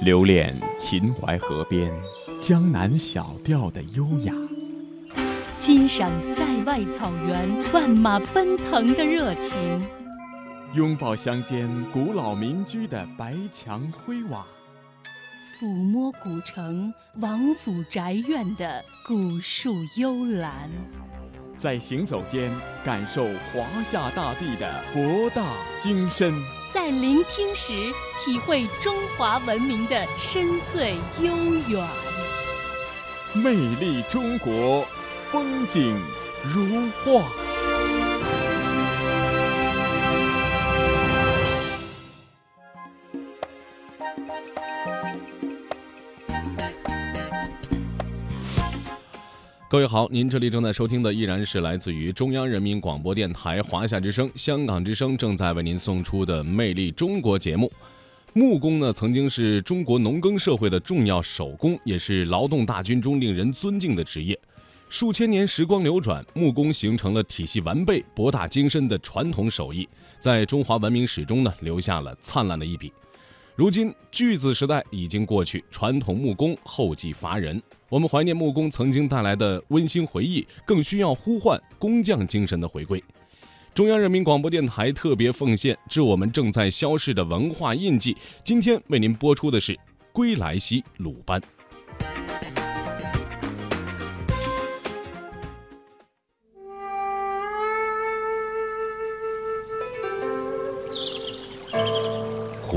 留恋秦淮河边江南小调的优雅，欣赏塞外草原万马奔腾的热情，拥抱乡间古老民居的白墙灰瓦，抚摸古城王府宅院的古树幽兰，在行走间感受华夏大地的博大精深。在聆听时，体会中华文明的深邃悠远。魅力中国，风景如画。各位好，您这里正在收听的依然是来自于中央人民广播电台华夏之声、香港之声正在为您送出的《魅力中国》节目。木工呢，曾经是中国农耕社会的重要手工，也是劳动大军中令人尊敬的职业。数千年时光流转，木工形成了体系完备、博大精深的传统手艺，在中华文明史中呢，留下了灿烂的一笔。如今，锯子时代已经过去，传统木工后继乏人。我们怀念木工曾经带来的温馨回忆，更需要呼唤工匠精神的回归。中央人民广播电台特别奉献致我们正在消逝的文化印记。今天为您播出的是《归来兮鲁班》。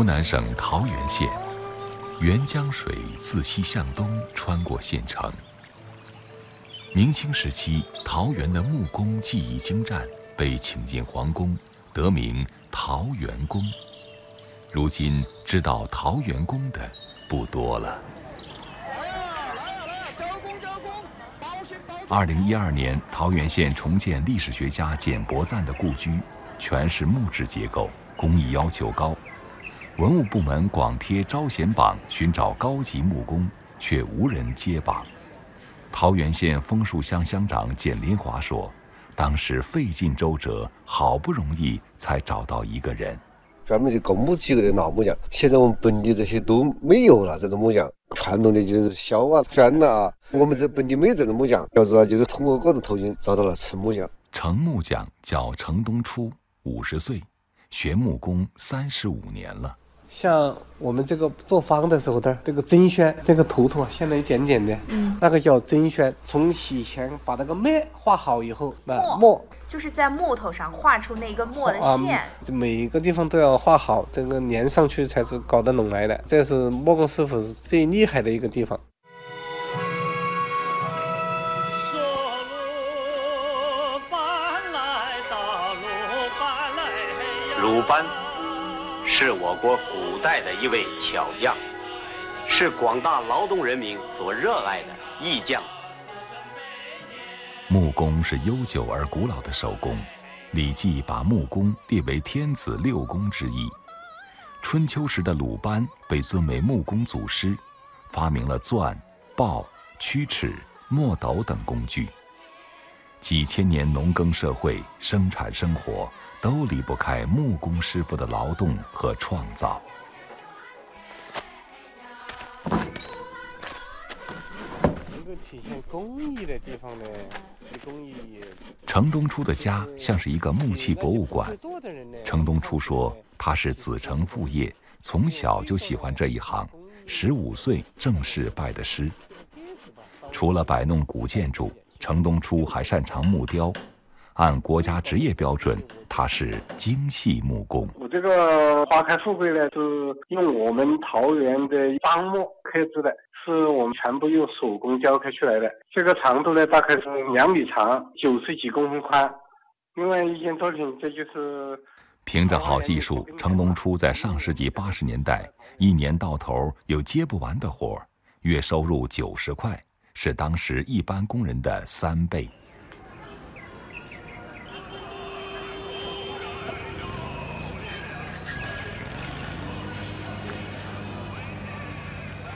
湖南省桃源县。沅江水自西向东穿过县城。明清时期，桃园的木工技艺精湛，被请进皇宫，得名桃源宫。如今知道桃源宫的不多了。二零一二年，桃源县重建历史学家简伯赞的故居，全是木质结构，工艺要求高。文物部门广贴招贤榜，寻找高级木工，却无人接榜。桃源县枫树乡乡长简林华说：“当时费尽周折，好不容易才找到一个人，专门就搞木器的老木匠。现在我们本地这些都没有了，这种木匠，传统的就是削啊、钻啊。我们这本地没有这种木匠，要知道就是通过各种途径找到了陈木匠。陈木匠叫程东初，五十岁，学木工三十五年了。”像我们这个做方的时候的这个针宣，这个图图现在一点点的，嗯，那个叫针宣。从洗前把那个墨画好以后，那墨就是在木头上画出那个墨的线，每一个地方都要画好，这个粘上去才是搞得拢来的。这是木工师傅是最厉害的一个地方。鲁班。是我国古代的一位巧匠，是广大劳动人民所热爱的艺匠。木工是悠久而古老的手工，《礼记》把木工列为天子六工之一。春秋时的鲁班被尊为木工祖师，发明了钻、刨、曲尺、墨斗等工具。几千年农耕社会，生产生活。都离不开木工师傅的劳动和创造。体现工艺的地方呢，工艺。程东初的家像是一个木器博物馆。程东初说，他是子承父业，从小就喜欢这一行，十五岁正式拜的师。除了摆弄古建筑，程东初还擅长木雕。按国家职业标准，他是精细木工。我这个花开富贵呢，是用我们桃园的樟木刻制的，是我们全部用手工雕刻出来的。这个长度呢，大概是两米长，九十几公分宽。另外一件作品，这就是凭着好技术，成龙初在上世纪八十年代，一年到头有接不完的活，月收入九十块，是当时一般工人的三倍。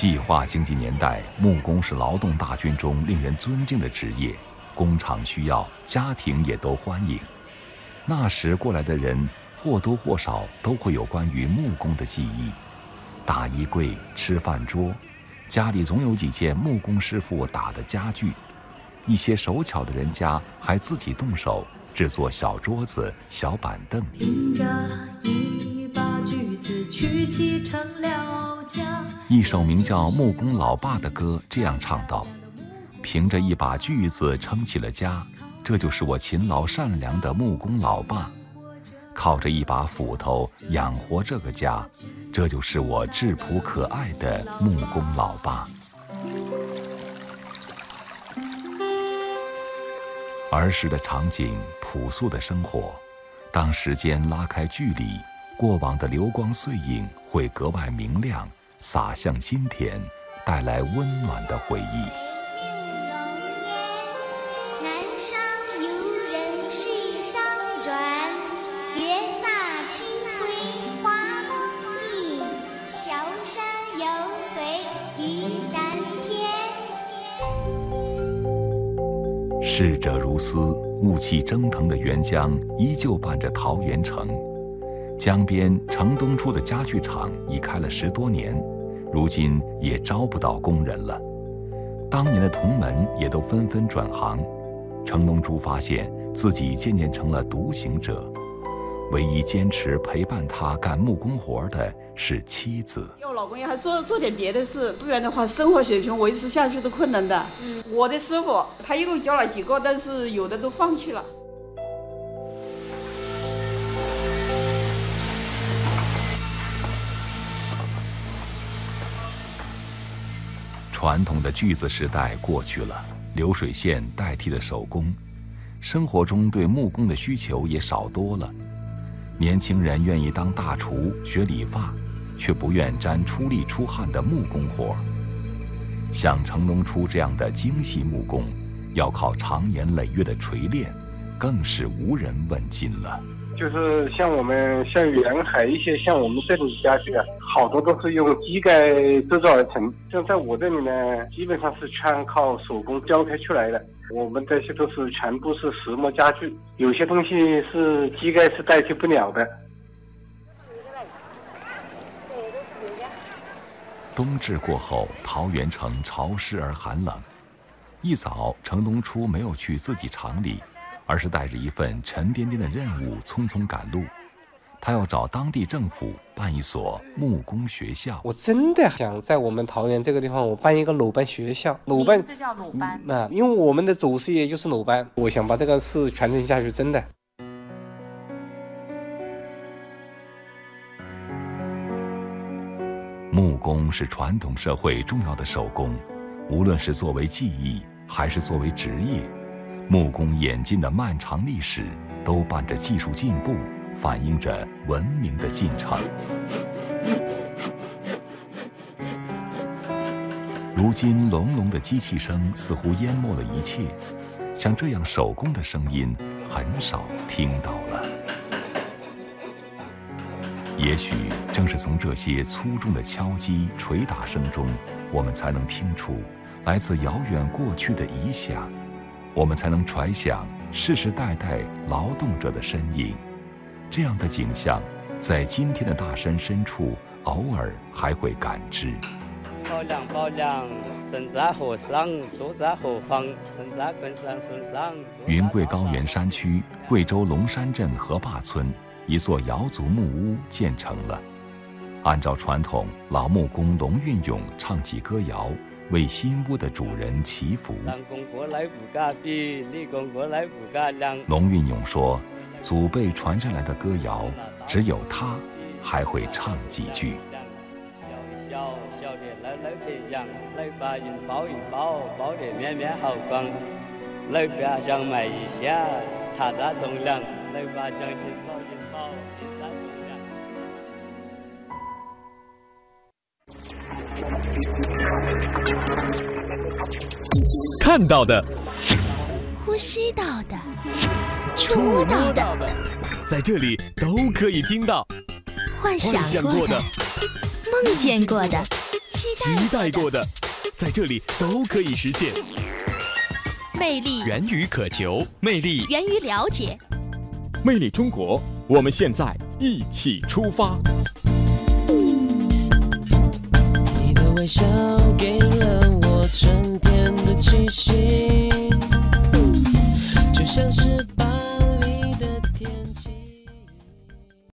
计划经济年代，木工是劳动大军中令人尊敬的职业，工厂需要，家庭也都欢迎。那时过来的人或多或少都会有关于木工的记忆。大衣柜、吃饭桌，家里总有几件木工师傅打的家具。一些手巧的人家还自己动手制作小桌子、小板凳。凭着一把锯子，娶妻成了一首名叫《木工老爸》的歌这样唱道：“凭着一把锯子撑起了家，这就是我勤劳善良的木工老爸；靠着一把斧头养活这个家，这就是我质朴可爱的木工老爸。”儿时的场景，朴素的生活，当时间拉开距离，过往的流光碎影会格外明亮，洒向心田，带来温暖的回忆。六龙烟，南山游人水上远。月洒清溪花梦映，桥山游随云南天。逝者如斯，雾气蒸腾的沅江依旧伴着桃源城。江边城东出的家具厂已开了十多年，如今也招不到工人了。当年的同门也都纷纷转行。程东珠发现自己渐渐成了独行者。唯一坚持陪伴他干木工活的是妻子。我老公要还做做点别的事，不然的话，生活水平维持下去都困难的。嗯，我的师傅他一共教了几个，但是有的都放弃了。传统的锯子时代过去了，流水线代替了手工，生活中对木工的需求也少多了。年轻人愿意当大厨学理发，却不愿沾出力出汗的木工活像程龙初这样的精细木工，要靠长年累月的锤炼，更是无人问津了。就是像我们像沿海一些像我们这里家具啊，好多都是用机盖制造而成。像在我这里呢，基本上是全靠手工雕刻出来的。我们这些都是全部是实木家具，有些东西是机盖是代替不了的。冬至过后，桃源城潮湿而寒冷。一早，程东初没有去自己厂里，而是带着一份沉甸甸的任务匆匆赶路。他要找当地政府办一所木工学校。我真的想在我们桃园这个地方，我办一个鲁班学校。鲁班，这叫鲁班。那因为我们的祖师爷就是鲁班，我想把这个事传承下去，真的。木工是传统社会重要的手工，无论是作为技艺还是作为职业，木工演进的漫长历史都伴着技术进步。反映着文明的进程。如今，隆隆的机器声似乎淹没了一切，像这样手工的声音很少听到了。也许正是从这些粗重的敲击、捶打声中，我们才能听出来自遥远过去的遗响，我们才能揣想世世代代劳动者的身影。这样的景象，在今天的大山深处，偶尔还会感知。身在河上，住在何方？身在昆山。云贵高原山区贵州龙山镇河坝村，一座瑶族木屋建成了。按照传统，老木工龙运勇唱起歌谣，为新屋的主人祈福。龙运勇说。祖辈传下来的歌谣，只有他还会唱几句。笑笑的乐乐皮秧，来把云抱一抱，抱得面面好光。来把想买一下，他在从良。来把相亲抱一抱，他在看到的，呼吸到的。触摸到的，在这里都可以听到。幻想过的、梦见过的、期待过的，在这里都可以实现。魅力。源于渴求，魅力源于了解，魅力中国，我们现在一起出发。你的微笑给了我春天的气息，就像是。